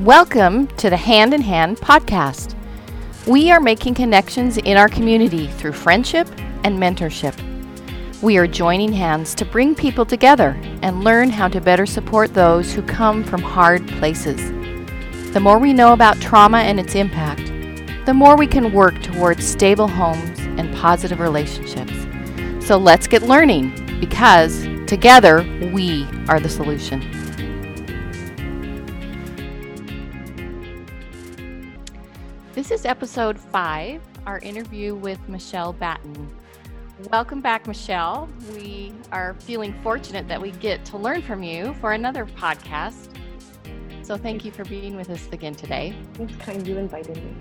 Welcome to the Hand in Hand podcast. We are making connections in our community through friendship and mentorship. We are joining hands to bring people together and learn how to better support those who come from hard places. The more we know about trauma and its impact, the more we can work towards stable homes and positive relationships. So let's get learning because together we are the solution. This is episode five, our interview with Michelle Batten. Welcome back, Michelle. We are feeling fortunate that we get to learn from you for another podcast. So thank you for being with us again today. It's kind you invited me.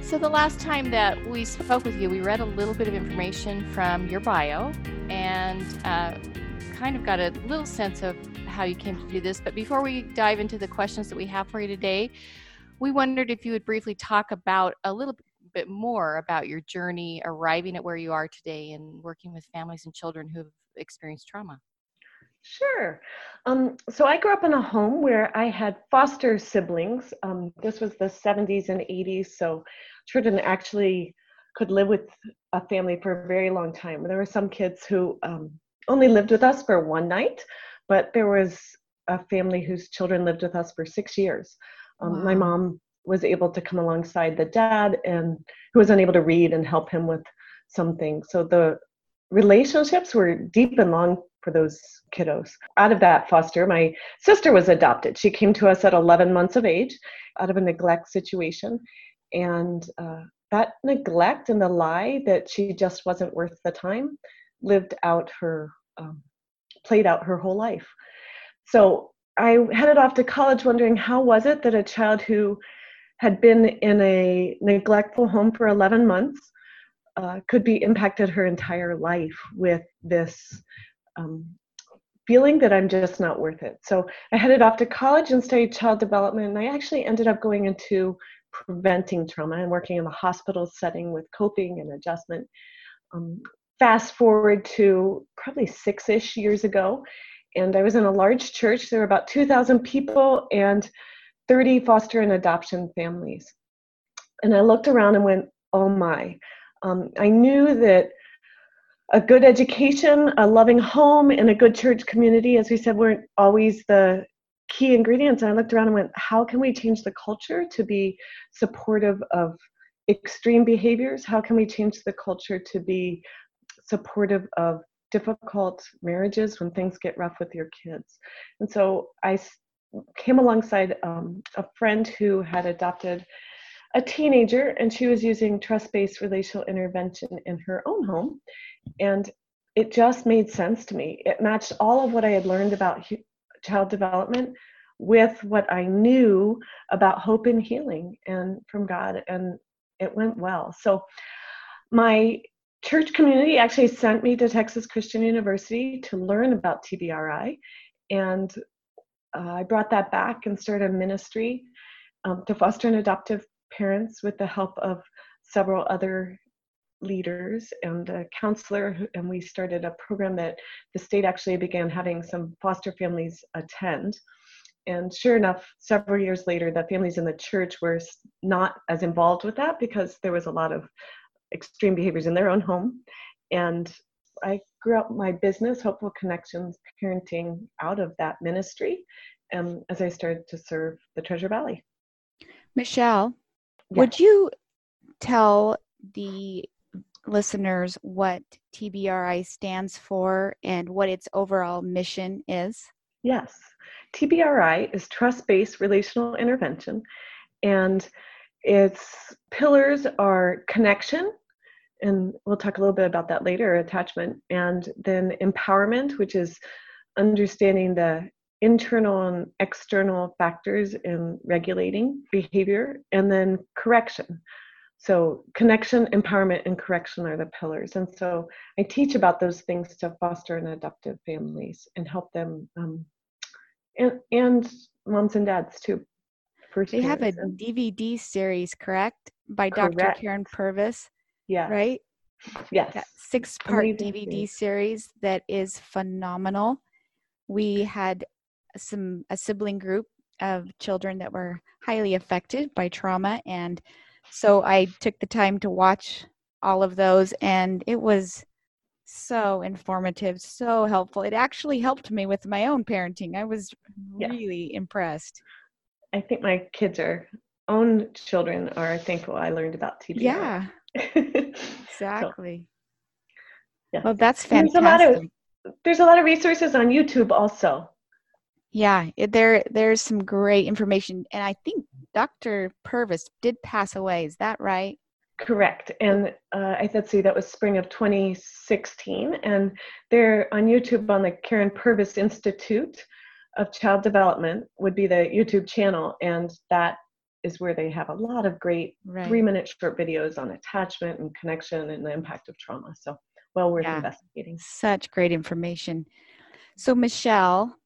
So, the last time that we spoke with you, we read a little bit of information from your bio and uh, kind of got a little sense of how you came to do this. But before we dive into the questions that we have for you today, we wondered if you would briefly talk about a little bit more about your journey arriving at where you are today and working with families and children who have experienced trauma. Sure. Um, so I grew up in a home where I had foster siblings. Um, this was the 70s and 80s, so children actually could live with a family for a very long time. There were some kids who um, only lived with us for one night, but there was a family whose children lived with us for six years. Um, wow. My mom was able to come alongside the dad and who was unable to read and help him with something. So the relationships were deep and long for those kiddos. Out of that foster, my sister was adopted. She came to us at 11 months of age out of a neglect situation. And uh, that neglect and the lie that she just wasn't worth the time lived out her, um, played out her whole life. So I headed off to college wondering how was it that a child who had been in a neglectful home for 11 months uh, could be impacted her entire life with this um, feeling that I'm just not worth it. So I headed off to college and studied child development, and I actually ended up going into preventing trauma and working in the hospital setting with coping and adjustment. Um, fast forward to probably six ish years ago, and I was in a large church. There were about 2,000 people and 30 foster and adoption families. And I looked around and went, oh my. Um, I knew that a good education, a loving home, and a good church community, as we said, weren't always the key ingredients. And I looked around and went, how can we change the culture to be supportive of extreme behaviors? How can we change the culture to be supportive of difficult marriages when things get rough with your kids? And so I came alongside um, a friend who had adopted a teenager and she was using trust-based relational intervention in her own home. And it just made sense to me. It matched all of what i had learned about child development with what i knew about hope and healing and from god and it went well. So my church community actually sent me to texas christian university to learn about tbri and uh, i brought that back and started a ministry um, to foster and adoptive parents with the help of several other leaders and a counselor and we started a program that the state actually began having some foster families attend. And sure enough several years later the families in the church were not as involved with that because there was a lot of extreme behaviors in their own home and i grew up my business hopeful connections parenting out of that ministry um, as i started to serve the treasure valley michelle would you tell the listeners what TBRI stands for and what its overall mission is? Yes. TBRI is trust based relational intervention, and its pillars are connection, and we'll talk a little bit about that later, attachment, and then empowerment, which is understanding the internal and external factors in regulating behavior, and then correction. So, connection, empowerment, and correction are the pillars. And so, I teach about those things to foster and adoptive families and help them, um, and, and moms and dads too. They have a DVD series, correct? By correct. Dr. Karyn Purvis. Yeah. Right? Yes. Six part DVD series that is phenomenal. We had some a sibling group of children that were highly affected by trauma. And so I took the time to watch all of those, and it was so informative, so helpful. It actually helped me with my own parenting. I was Yeah. really impressed. I think my kids are own children are thankful I learned about TBR. Yeah, So, exactly. yeah. Well, that's There's a lot of- fantastic. There's a lot of resources on YouTube also. Yeah, it, there there's some great information, and I think Dr. Purvis did pass away. Is that right? Correct. And uh, I let's see, that was spring of 2016. And they're on YouTube on the Karyn Purvis Institute of Child Development would be the YouTube channel. And that is where they have a lot of great Right. three minute short videos on attachment and connection and the impact of trauma. So well worth Yeah. investigating. Such great information. So, Michelle,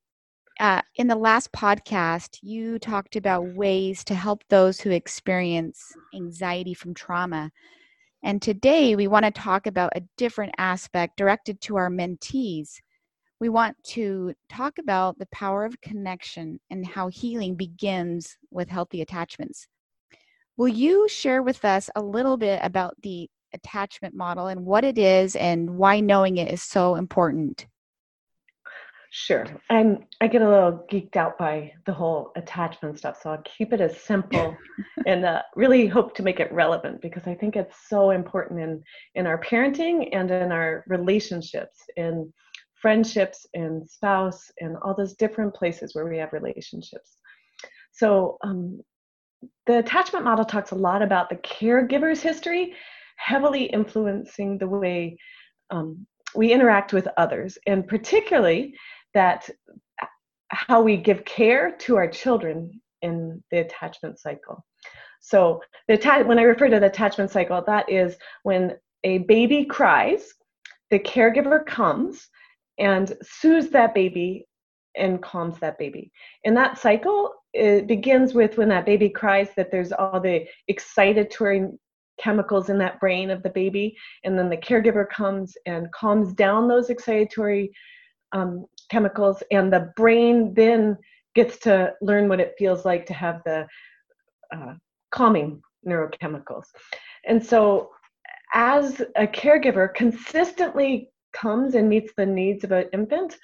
uh, in the last podcast, you talked about ways to help those who experience anxiety from trauma. And today, we want to talk about a different aspect directed to our mentees. We want to talk about the power of connection and how healing begins with healthy attachments. Will you share with us a little bit about the attachment model and what it is and why knowing it is so important? Sure. I'm I get a little geeked out by the whole attachment stuff, so I'll keep it as simple and uh, really hope to make it relevant because I think it's so important in in our parenting and in our relationships, in friendships and spouse and all those different places where we have relationships. So um, the attachment model talks a lot about the caregiver's history, heavily influencing the way um, we interact with others, and particularly that how we give care to our children in the attachment cycle. So the atta- when I refer to the attachment cycle, that is when a baby cries, the caregiver comes and soothes that baby and calms that baby. And that cycle it begins with when that baby cries that there's all the excitatory chemicals in that brain of the baby and then the caregiver comes and calms down those excitatory um, chemicals and the brain then gets to learn what it feels like to have the uh, calming neurochemicals and so as a caregiver consistently comes and meets the needs of an infant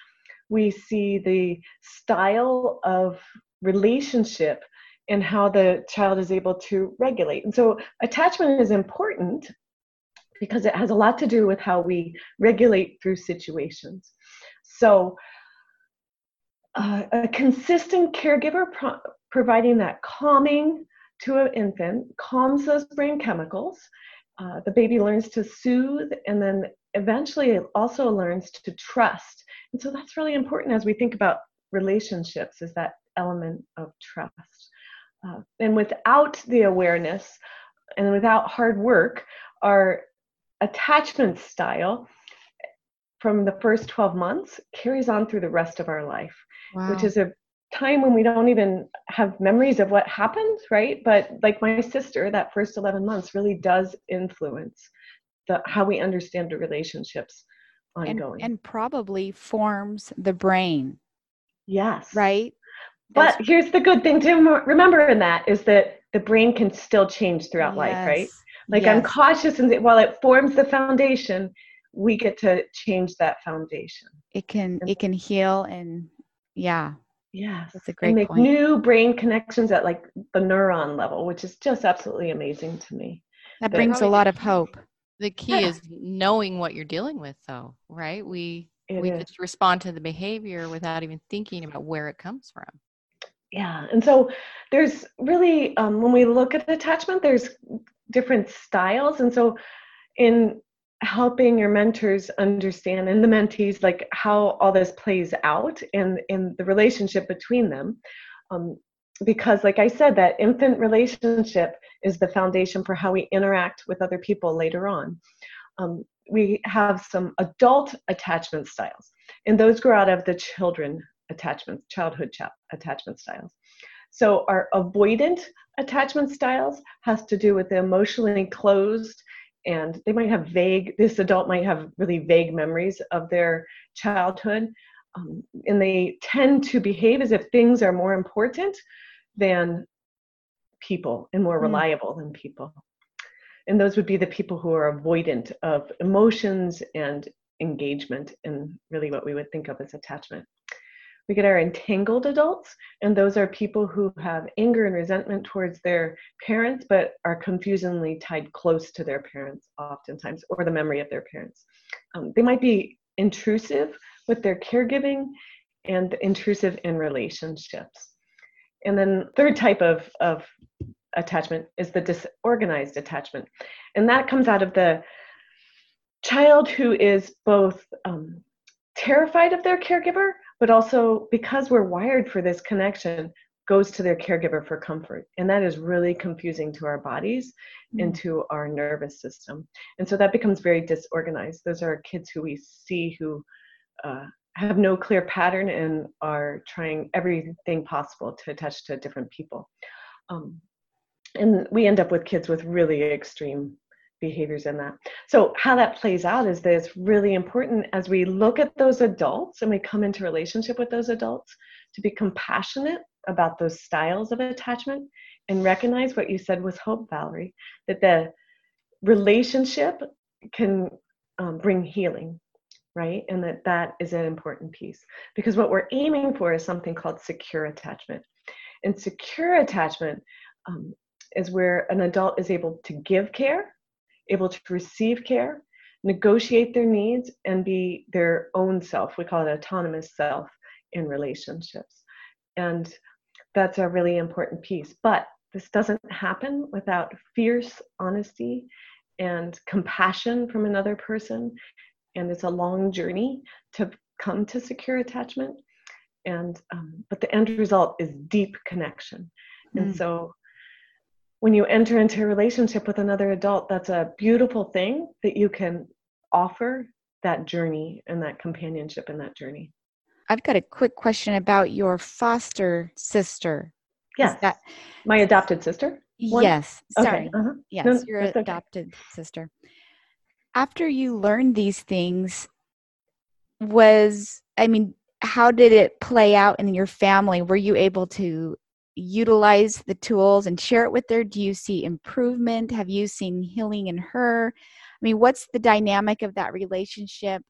we see the style of relationship and how the child is able to regulate and so attachment is important because it has a lot to do with how we regulate through situations so, uh, a consistent caregiver pro- providing that calming to an infant calms those brain chemicals. Uh, the baby learns to soothe and then eventually it also learns to trust. And so that's really important as we think about relationships, is that element of trust. Uh, and without the awareness and without hard work, our attachment style from the first 12 months carries on through the rest of our life, Wow. which is a time when we don't even have memories of what happened, right? But like my sister, that first 11 months really does influence the how we understand the relationships ongoing. and probably forms the brain, yes. right? But here's the good thing to remember in that is that the brain can still change throughout life, right? Yes, Like I'm cautious and while it forms the foundation, we get to change that foundation. it can it can heal and yeah, Yes. that's a and great make point. new brain connections at like the neuron level, which is just absolutely amazing to me. that the- brings a lot of hope. The key is knowing what you're dealing with, though, right? We It we is. just respond to the behavior without even thinking about where it comes from. Yeah, and so there's really um, when we look at attachment, there's different styles, and so in helping your mentors understand and the mentees like how all this plays out and in the relationship between them um, because like i said that infant relationship is the foundation for how we interact with other people later on. Um, we have some adult attachment styles and those grow out of the children attachment childhood cha- attachment styles. So our avoidant attachment styles has to do with the emotionally closed and they might have vague this adult might have really vague memories of their childhood um, and they tend to behave as if things are more important than people and more mm. reliable than people. And those would be the people who are avoidant of emotions and engagement and really what we would think of as attachment. We get our entangled adults, and those are people who have anger and resentment towards their parents, but are confusingly tied close to their parents, oftentimes, or the memory of their parents. Um, they might be intrusive with their caregiving and intrusive in relationships. And then, third type of, of attachment is the disorganized attachment. And that comes out of the child who is both um, terrified of their caregiver, but also because we're wired for this connection, goes to their caregiver for comfort. And that is really confusing to our bodies mm-hmm. and to our nervous system. And so that becomes very disorganized. Those are kids who we see who uh, have no clear pattern and are trying everything possible to attach to different people. Um, and we end up with kids with really extreme behaviors in that. So, how that plays out is that it's really important as we look at those adults and we come into relationship with those adults to be compassionate about those styles of attachment and recognize what you said was hope, Valerie, that the relationship can um, bring healing right and that that is an important piece because what we're aiming for is something called secure attachment and secure attachment um, is where an adult is able to give care, able to receive care, negotiate their needs, and be their own self. We call it autonomous self in relationships. And that's a really important piece. But this doesn't happen without fierce honesty and compassion from another person. And it's a long journey to come to secure attachment. And um, but the end result is deep connection. Mm. And so when you enter into a relationship with another adult, that's a beautiful thing that you can offer that journey and that companionship in that journey. I've got a quick question about your foster sister. Yes. That my adopted sister? One? Yes. Sorry. Okay. Uh-huh. Yes, no, your adopted sister. After you learned these things, was I mean, how did it play out in your family? Were you able to utilize the tools and share it with her? Do you see improvement? Have you seen healing in her? I mean, what's the dynamic of that relationship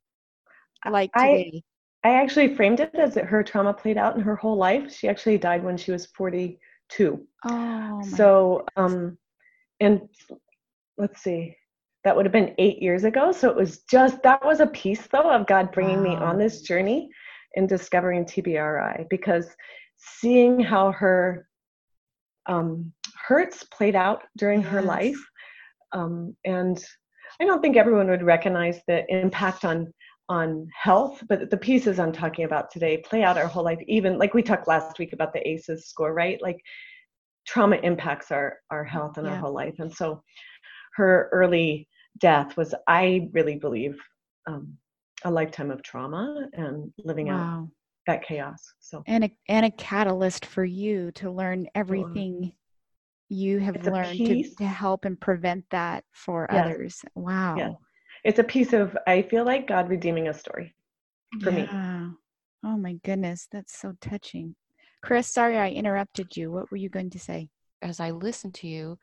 like today? I, I actually framed it as that her trauma played out in her whole life. She actually died when she was 42. Oh, so, um, and let's see, that would have been eight years ago. So it was just, that was a piece though of God bringing wow. me on this journey and discovering TBRI because seeing how her um, hurts played out during yes. her life. Um, and I don't think everyone would recognize the impact on on health, but the pieces I'm talking about today play out our whole life. Even like we talked last week about the ACEs score, right? Like trauma impacts our our health and yeah. our whole life. And so her early death was, I really believe, um, a lifetime of trauma and living wow. out that chaos so and a and a catalyst for you to learn everything you have it's learned to, to help and prevent that for yes. others wow yes. It's a piece of i feel like god redeeming a story for yeah. me oh my goodness that's so touching chris sorry i interrupted you what were you going to say as i listen to you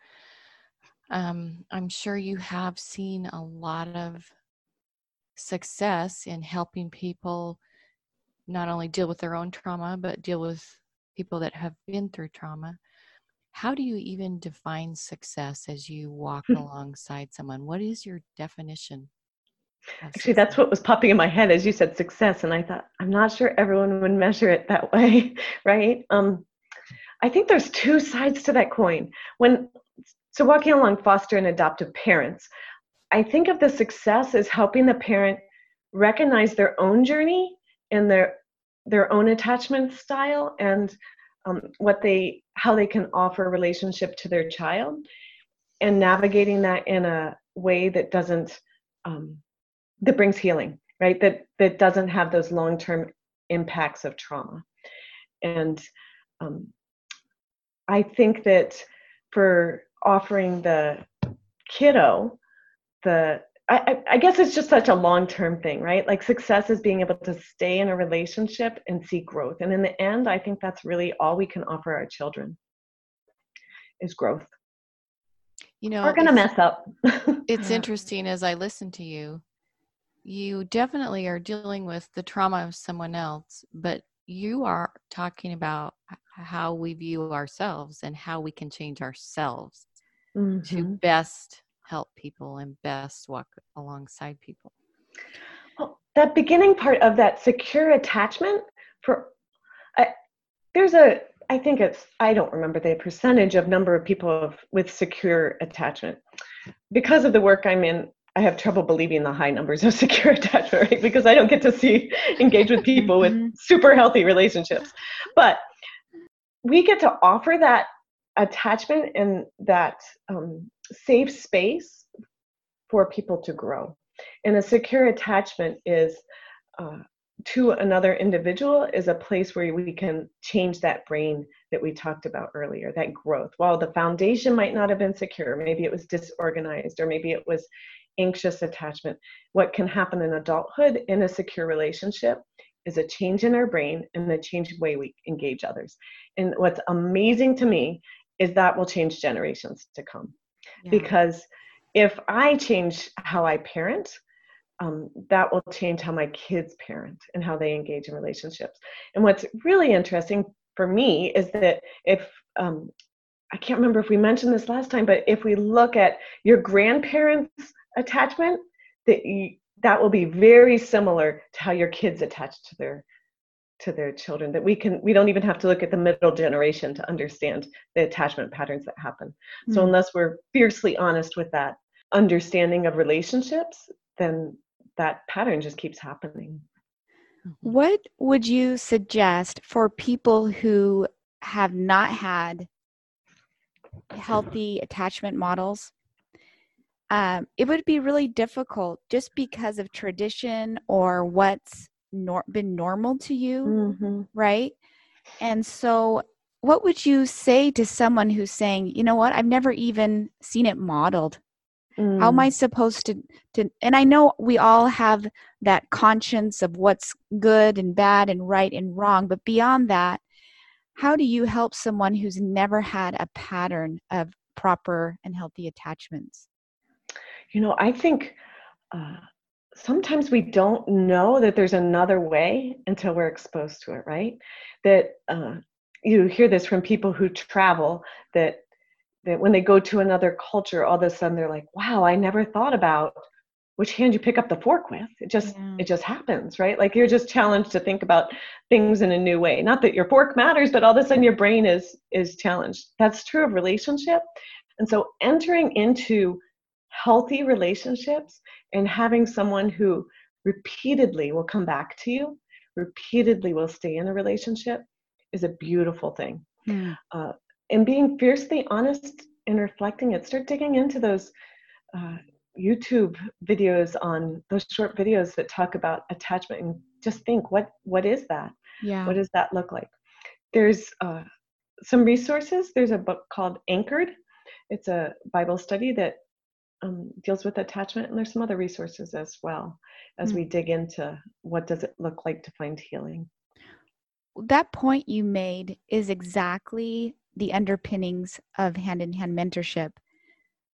um, i'm sure you have seen a lot of success in helping people not only deal with their own trauma, but deal with people that have been through trauma. How do you even define success as you walk hmm. alongside someone? What is your definition? Actually, that's what was popping in my head as you said success, and I thought I'm not sure everyone would measure it that way, right? Um, I think there's two sides to that coin. When so walking along foster and adoptive parents, I think of the success as helping the parent recognize their own journey and their their own attachment style and um, what they how they can offer relationship to their child. And navigating that in a way that doesn't um, that brings healing right? That that doesn't have those long-term impacts of trauma. And um, i think that for offering the kiddo the I, I guess it's just such a long term thing, right? Like success is being able to stay in a relationship and see growth. And in the end, I think that's really all we can offer our children is growth. You know, we're gonna mess up. it's interesting as I listen to you. You definitely are dealing with the trauma of someone else, but you are talking about how we view ourselves and how we can change ourselves to Mhm. best help people and best walk alongside people. Well, that beginning part of that secure attachment for I, there's a I think it's I don't remember the percentage of number of people of, with secure attachment. Because of the work I'm in, I have trouble believing the high numbers of secure attachment, right? Because I don't get to see engage with people with Mhm. super healthy relationships. But we get to offer that attachment and that um, safe space for people to grow. And a secure attachment is uh, to another individual is a place where we can change that brain that we talked about earlier, that growth. While the foundation might not have been secure, maybe it was disorganized or maybe it was anxious attachment. What can happen in adulthood in a secure relationship is a change in our brain and a change way we engage others. And what's amazing to me is that will change generations to come Because if I change how I parent, um, that will change how my kids parent and how they engage in relationships. And what's really interesting for me is that if um, I can't remember if we mentioned this last time, but if we look at your grandparents' attachment, that you, that will be very similar to how your kids attach to their to their children that we can we don't even have to look at the middle generation to understand the attachment patterns that happen so Mm. unless we're fiercely honest with that understanding of relationships then that pattern just keeps happening What would you suggest for people who have not had healthy attachment models? Um, it would be really difficult just because of tradition or what's nor- been normal to you, mm-hmm. right? And so, what would you say to someone who's saying, you know what, I've never even seen it modeled? How am I supposed to, to? And I know we all have that conscience of what's good and bad and right and wrong, but beyond that, how do you help someone who's never had a pattern of proper and healthy attachments? you know i think uh, sometimes we don't know that there's another way until we're exposed to it right? That uh, you hear this from people who travel that that when they go to another culture all of a sudden they're like wow i never thought about which hand you pick up the fork with. It just Yeah. it just happens right? Like you're just challenged to think about things in a new way. Not that your fork matters but all of a sudden your brain is is challenged. That's true of relationship. And so entering into healthy relationships and having someone who repeatedly will come back to you repeatedly will stay in a relationship is a beautiful thing. Hmm. uh, and being fiercely honest and reflecting it start digging into those uh, youtube videos on those short videos that talk about attachment and just think what what is that? Yeah. what does that look like? There's uh, some resources. There's a book called anchored. It's a bible study that um, deals with attachment and there's some other resources as well as Hmm. we dig into what does it look like to find healing that point you made is exactly the underpinnings of hand in hand mentorship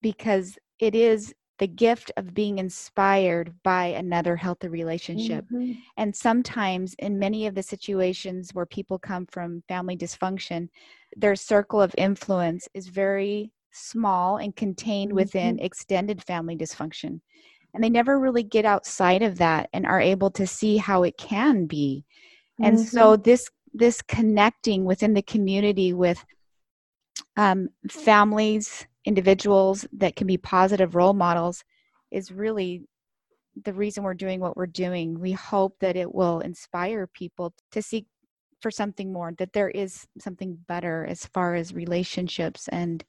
because it is the gift of being inspired by another healthy relationship. Mhm. And sometimes, in many of the situations where people come from family dysfunction, their circle of influence is very small and contained within extended family dysfunction. And they never really get outside of that and are able to see how it can be. And so this this connecting within the community with um, families, individuals that can be positive role models is really the reason we're doing what we're doing. We hope that it will inspire people to seek for something more, that there is something better as far as relationships and,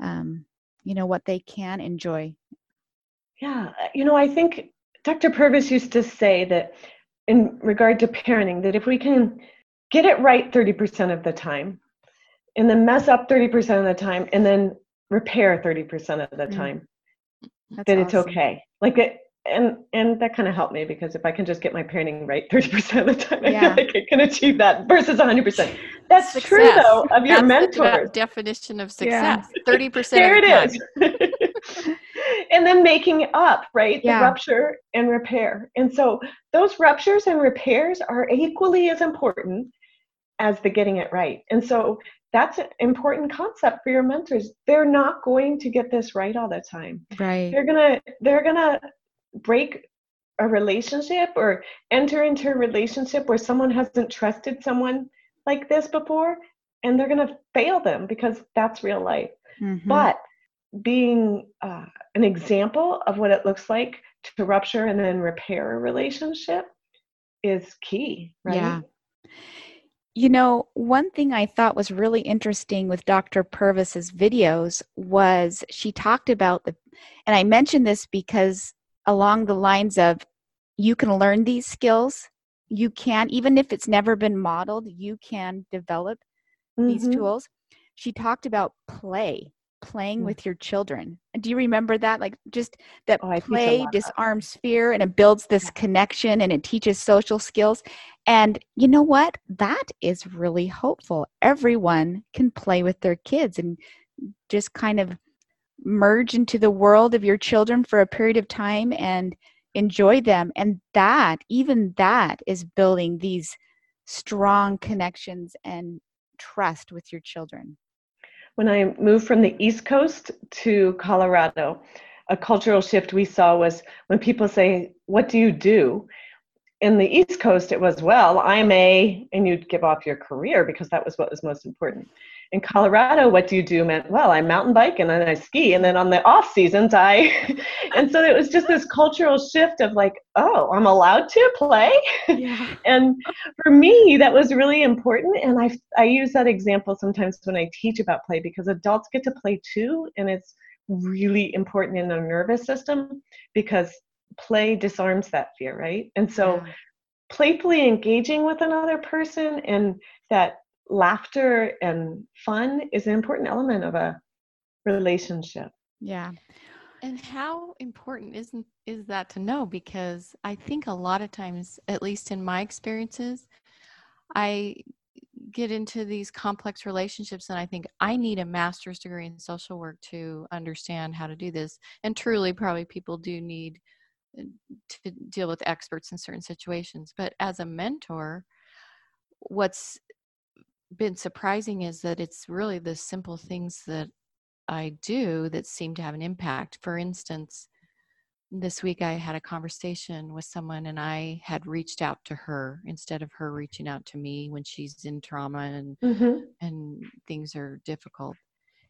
um, you know, what they can enjoy. Yeah, uh, you know, I think Dr. Purvis used to say that in regard to parenting, that if we can get it right 30% of the time, and then mess up 30% of the time, and then repair 30% of the Mm. time, That's that it's okay. Like it, and and that kind of helped me because if I can just get my parenting right 30% of the time, I feel like I can achieve that versus 100%. That's true though of your That's mentors. definition of Yeah. success. Thirty percent. There of it is. and then making it up, right? Yeah. The rupture and repair. And so those ruptures and repairs are equally as important as the getting it right. And so that's an important concept for your mentors. They're not going to get this right all the time. Right. They're gonna they're gonna break a relationship or enter into a relationship where someone hasn't trusted someone like this before and they're going to fail them because that's real life Mhm. but being uh, an example of what it looks like to rupture and then repair a relationship is key right Yeah. You know, one thing I thought was really interesting with Dr. Purvis's videos was she talked about the, and I mentioned this because along the lines of you can learn these skills, you can, even if it's never been modeled, you can develop these Mhm. tools. She talked about play, playing Mm. with your children. Do you remember that? Like just that Oh, I teach a play disarms fear and it builds this connection and it teaches social skills. And you know what? That is really hopeful. Everyone can play with their kids and just kind of merge into the world of your children for a period of time and enjoy them. And that, even that, is building these strong connections and trust with your children. when I moved from the East Coast to Colorado, a cultural shift we saw was when people say, What do you do? In the East Coast, it was, Well, I'm a, and you'd give off your career because that was what was most important. In Colorado, what do you do meant, Well, I mountain bike and then I ski. And then on the off seasons, I, and so it was just this cultural shift of like, Oh, I'm allowed to play. Yeah. and for me that was really important and i i use that example sometimes when i teach about play because adults get to play too and it's really important in their nervous system because play disarms that fear right and so playfully engaging with another person and that laughter and fun is an important element of a relationship yeah. And how important isn't is that to know? Because I think a lot of times, at least in my experiences, I get into these complex relationships and I think I need a master's degree in social work to understand how to do this. And truly, probably people do need uh, to deal with experts in certain situations. But as a mentor, what's been surprising is that it's really the simple things that I do that seem to have an impact. For instance, this week I had a conversation with someone and I had reached out to her instead of her reaching out to me when she's in trauma and mm-hmm. and things are difficult.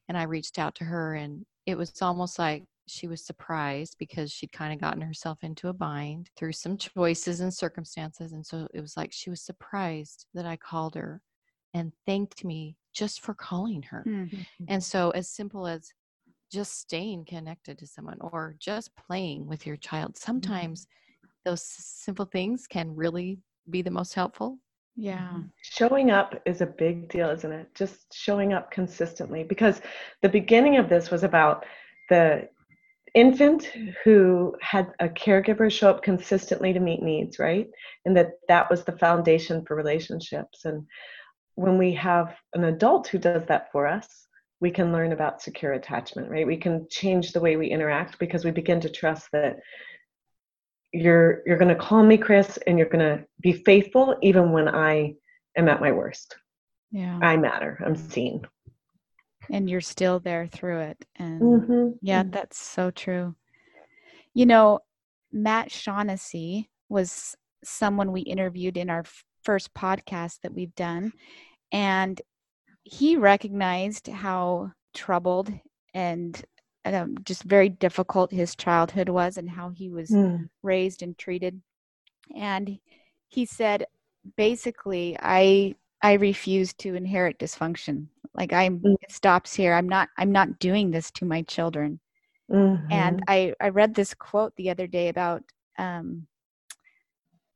And I reached out to her and it was almost like she was surprised because she'd kind of gotten herself into a bind through some choices and circumstances and so it was like she was surprised that I called her and thanked me just for calling her. Hmm. And so, as simple as just staying connected to someone or just playing with your child, sometimes those simple things can really be the most helpful. Yeah. showing up is a big deal isn't it just showing up consistently because the beginning of this was about the infant who had a caregiver show up consistently to meet needs right and that that was the foundation for relationships and when we have an adult who does that for us we can learn about secure attachment right we can change the way we interact because we begin to trust that you're you're going to call me chris and you're going to be faithful even when i am at my worst Yeah. i matter i'm seen And you're still there through it. And mm-hmm. yeah, that's so true. You know, Matt Shaughnessy was someone we interviewed in our first podcast that we've done. And he recognized how troubled and um, just very difficult his childhood was and how he was Mm. raised and treated and he said basically i i refuse to inherit dysfunction like i'm Mm. it stops here i'm not i'm not doing this to my children and Mhm. i i read this quote the other day about um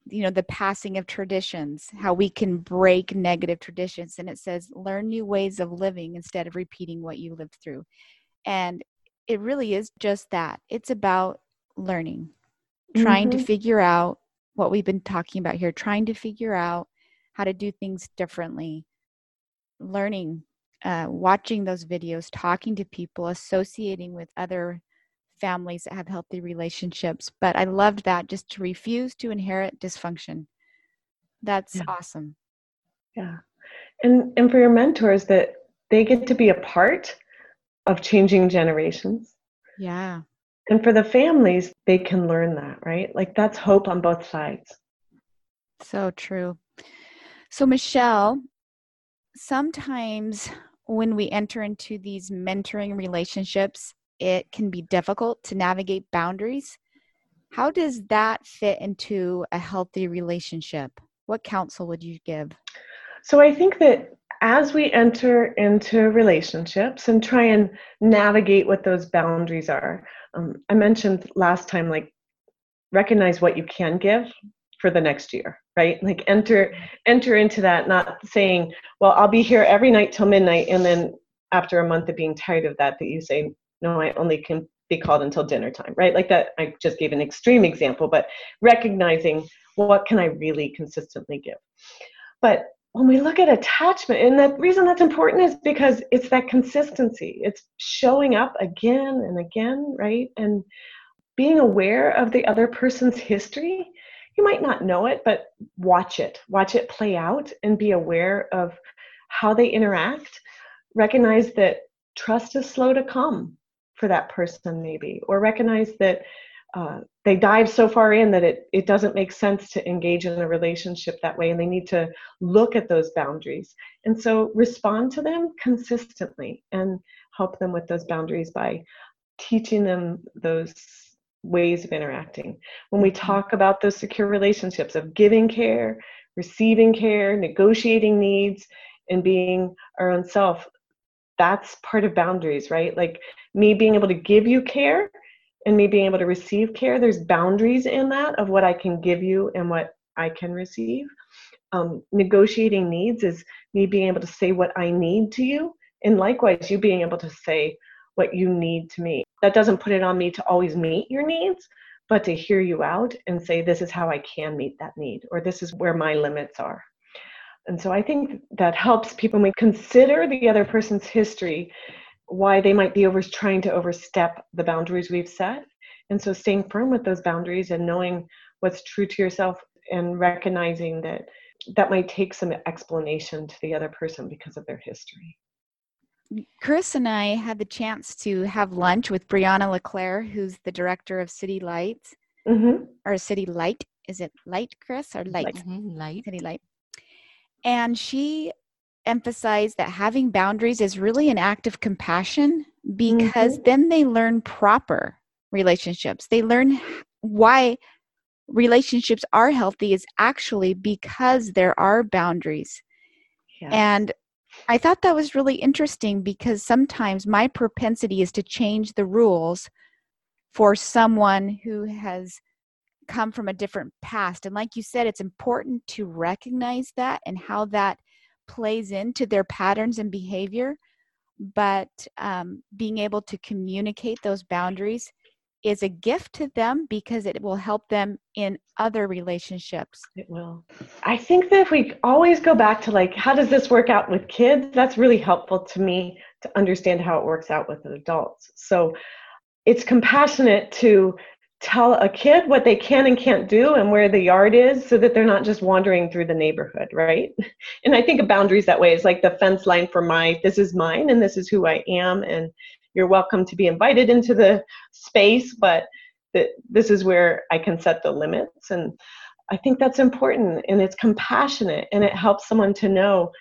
you know the passing of traditions how we can break negative traditions and it says learn new ways of living instead of repeating what you lived through. And it really is just that. It's about learning trying Mhm. to figure out what we've been talking about here, trying to figure out how to do things differently, learning, uh, watching those videos, talking to people, associating with other families that have healthy relationships. But I loved that just to refuse to inherit dysfunction. That's Yeah. awesome. Yeah. And and for your mentors that they get to be a part of changing generations. Yeah. And for the families, they can learn that, right? Like that's hope on both sides. So true. So, Michelle, sometimes when we enter into these mentoring relationships, it can be difficult to navigate boundaries. How does that fit into a healthy relationship? What counsel would you give? So I think that as we enter into relationships and try and navigate what those boundaries are, um, I mentioned last time, like recognize what you can give for the next year, right? Like enter enter into that, not saying, well, I'll be here every night till midnight, and then after a month of being tired of that, that you say, no, I only can be called until dinner time, right? Like that. I just gave an extreme example, but recognizing what can I really consistently give. But when we look at attachment, and the reason that's important is because it's that consistency. It's showing up again and again, right? And being aware of the other person's history. You might not know it, but watch it. Watch it play out and be aware of how they interact. Recognize that trust is slow to come for that person, maybe, or recognize that uh, they dive so far in that it, it doesn't make sense to engage in a relationship that way and they need to look at those boundaries. And so respond to them consistently and help them with those boundaries by teaching them those ways of interacting. When we talk about those secure relationships of giving care receiving care negotiating needs and being our own self that's part of boundaries right? Like me being able to give you care and me being able to receive care there's boundaries in that of what i can give you and what i can receive. Um, negotiating needs is me being able to say what i need to you and likewise you being able to say what you need to me. That doesn't put it on me to always meet your needs but to hear you out and say this is how i can meet that need or this is where my limits are and so i think that helps people when we consider the other person's history why they might be over trying to overstep the boundaries we've set and so staying firm with those boundaries and knowing what's true to yourself and recognizing that that might take some explanation to the other person because of their history Chris and I had the chance to have lunch with Brianna LeClaire, who's the director of City Lights mm-hmm. or City Light. Is it Light, Chris, or Light? Mhm, Light. City Light. And she emphasized that having boundaries is really an act of compassion because mm-hmm. then they learn proper relationships. They learn why relationships are healthy is actually because there are boundaries. yeah. And I thought that was really interesting because sometimes my propensity is to change the rules for someone who has come from a different past. And like you said, it's important to recognize that and how that plays into their patterns and behavior. But um, being able to communicate those boundaries is a gift to them because it will help them in other relationships. It will. I think that if we always go back to like, how does this work out with kids? That's really helpful to me to understand how it works out with adults. So it's compassionate to tell a kid what they can and can't do and where the yard is so that they're not just wandering through the neighborhood, right? And I think of boundaries that way. It's like the fence line for my, this is mine and this is who I am. And you're welcome to be invited into the space, but that this is where I can set the limits. And I think that's important and it's compassionate and it helps someone to know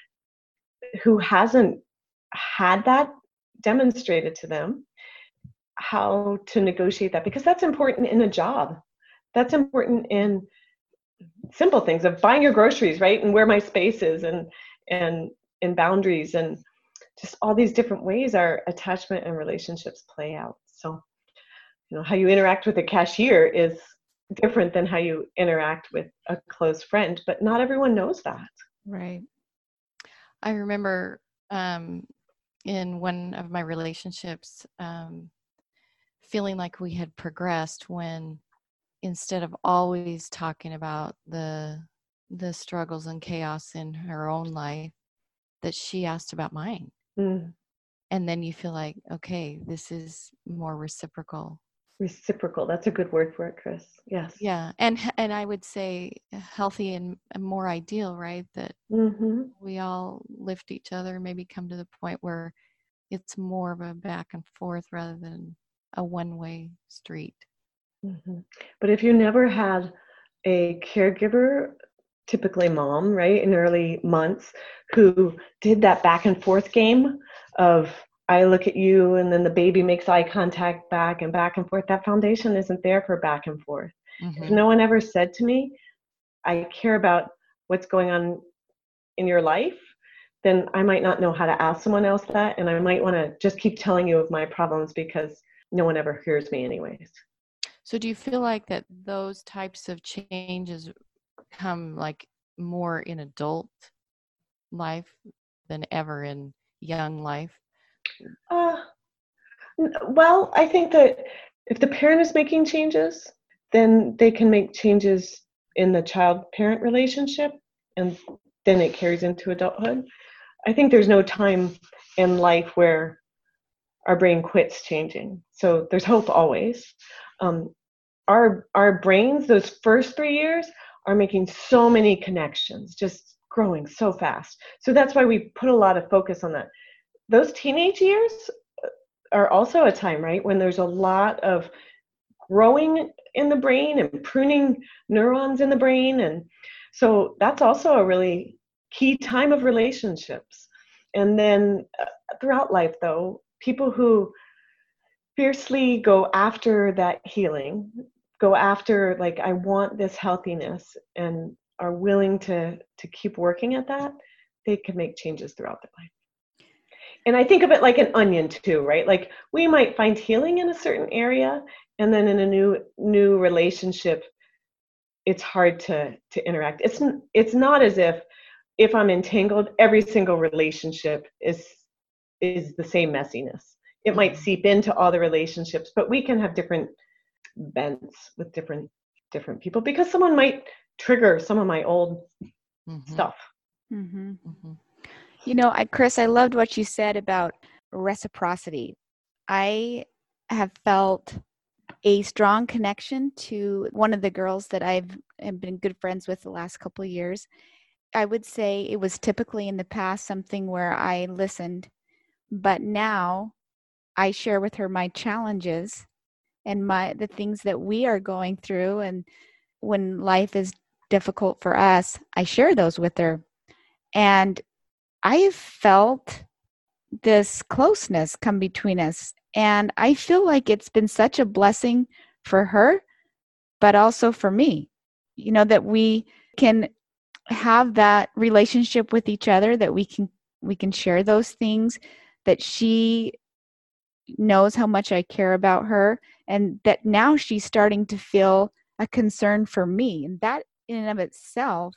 who hasn't had that demonstrated to them how to negotiate that because that's important in a job. That's important in simple things of buying your groceries, right? And where my space is and and and boundaries and just all these different ways our attachment and relationships play out. So, you know, how you interact with a cashier is different than how you interact with a close friend, but not everyone knows that. Right. I remember um, in one of my relationships um, feeling like we had progressed when instead of always talking about the the struggles and chaos in her own life that she asked about mine Mm. and then you feel like okay this is more reciprocal Reciprocal. That's a good word for it, Chris. Yes. yeah and and i would say healthy and, more ideal right that hmm we all lift each other maybe come to the point where it's more of a back and forth rather than a one way street hmm But if you never had a caregiver, typically mom, right, in early months, who did that back and forth game of I look at you and then the baby makes eye contact back and back and forth, that foundation isn't there for back and forth. If Mhm. no one ever said to me, I care about what's going on in your life, then I might not know how to ask someone else that. And I might want to just keep telling you of my problems because no one ever hears me, anyways. So do you feel like that those types of changes come like more in adult life than ever in young life? Uh, well, I think that if the parent is making changes, then they can make changes in the child parent relationship and then it carries into adulthood. I think there's no time in life where our brain quits changing. So there's hope always. Um, our our brains, those first three years, are making so many connections, just growing so fast. So that's why we put a lot of focus on that. Those teenage years are also a time, right, when there's a lot of growing in the brain and pruning neurons in the brain. And so that's also a really key time of relationships. And then uh, throughout life, though, people who fiercely go after that healing, go after, like, I want this healthiness, and are willing to, to keep working at that, they can make changes throughout their life and I think of it like an onion too, right? Like we might find healing in a certain area, and then in a new new relationship, it's hard to to interact. It's it's not as if if I'm entangled, every single relationship is is the same messiness. It might seep into all the relationships, but we can have different bents with different different people because someone might trigger some of my old Mhm, stuff. hmm mhm. You know, I, Chris, I loved what you said about reciprocity. I have felt a strong connection to one of the girls that I've have been good friends with the last couple of years. I would say it was typically in the past something where I listened, but now I share with her my challenges and my the things that we are going through and when life is difficult for us, I share those with her. And I have felt this closeness come between us. And I feel like it's been such a blessing for her, but also for me. You know, that we can have that relationship with each other, that we can we can share those things, that she knows how much I care about her, and that now she's starting to feel a concern for me. And that in and of itself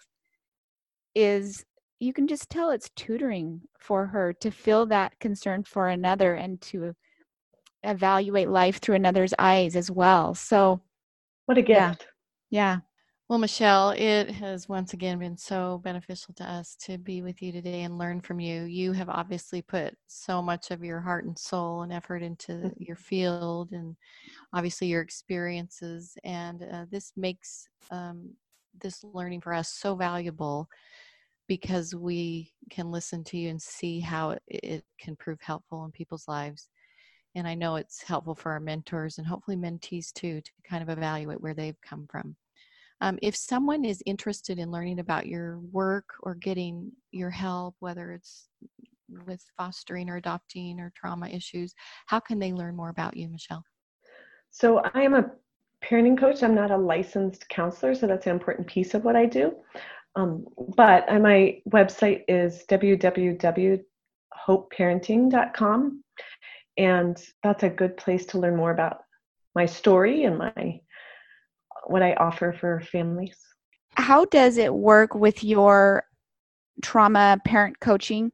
is you can just tell it's tutoring for her to feel that concern for another and to evaluate life through another's eyes as well. So, What a gift. Yeah. yeah. Well, Michelle, it has once again been so beneficial to us to be with you today and learn from you. You have obviously put so much of your heart and soul and effort into Mhm. your field and obviously your experiences. And uh, this makes um, this learning for us so valuable because we can listen to you and see how it, it can prove helpful in people's lives. And I know it's helpful for our mentors and hopefully mentees too to kind of evaluate where they've come from. Um, if someone is interested in learning about your work or getting your help, whether it's with fostering or adopting or trauma issues, how can they learn more about you, Michelle? So I am a parenting coach. I'm not a licensed counselor, so that's an important piece of what I do. Um, but my website is www.hopeparenting.com, and that's a good place to learn more about my story and my what I offer for families. How does it work with your trauma parent coaching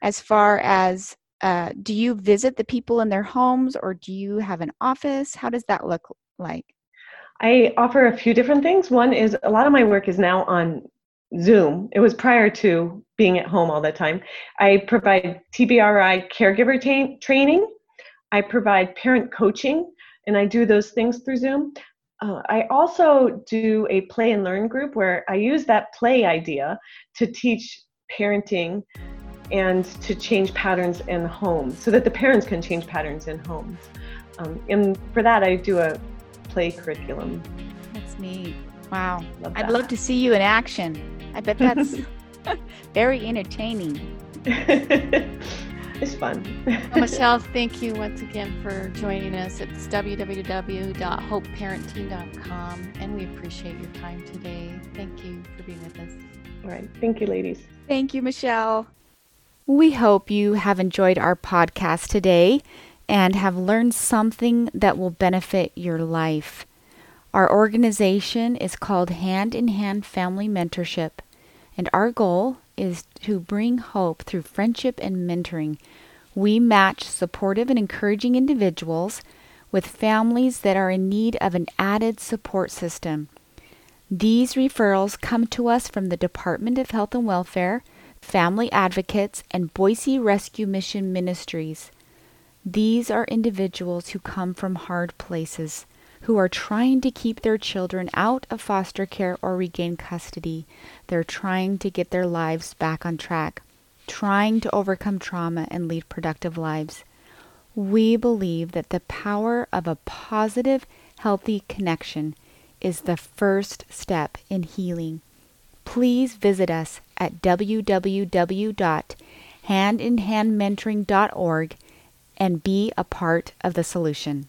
as far as uh, do you visit the people in their homes or do you have an office? How does that look like? I offer a few different things. One is a lot of my work is now on Zoom. It was prior to being at home all the time. I provide TBRI caregiver ta- training. I provide parent coaching, and I do those things through Zoom. Uh, I also do a play and learn group where I use that play idea to teach parenting and to change patterns in homes so that the parents can change patterns in homes. Um, and for that, I do a play curriculum. That's neat. Wow. Love I'd love to see you in action. I bet that's very entertaining. it's fun. well, Michelle, thank you once again for joining us. It's www.hopeparenting.com, and we appreciate your time today. Thank you for being with us. All right. Thank you, ladies. Thank you, Michelle. We hope you have enjoyed our podcast today and have learned something that will benefit your life. Our organization is called Hand in Hand Family Mentorship, and our goal is to bring hope through friendship and mentoring. We match supportive and encouraging individuals with families that are in need of an added support system. These referrals come to us from the Department of Health and Welfare, Family Advocates, and Boise Rescue Mission Ministries. These are individuals who come from hard places, who are trying to keep their children out of foster care or regain custody. They're trying to get their lives back on track, trying to overcome trauma and lead productive lives. We believe that the power of a positive, healthy connection is the first step in healing. Please visit us at www.handinhandmentoring.org and be a part of the solution.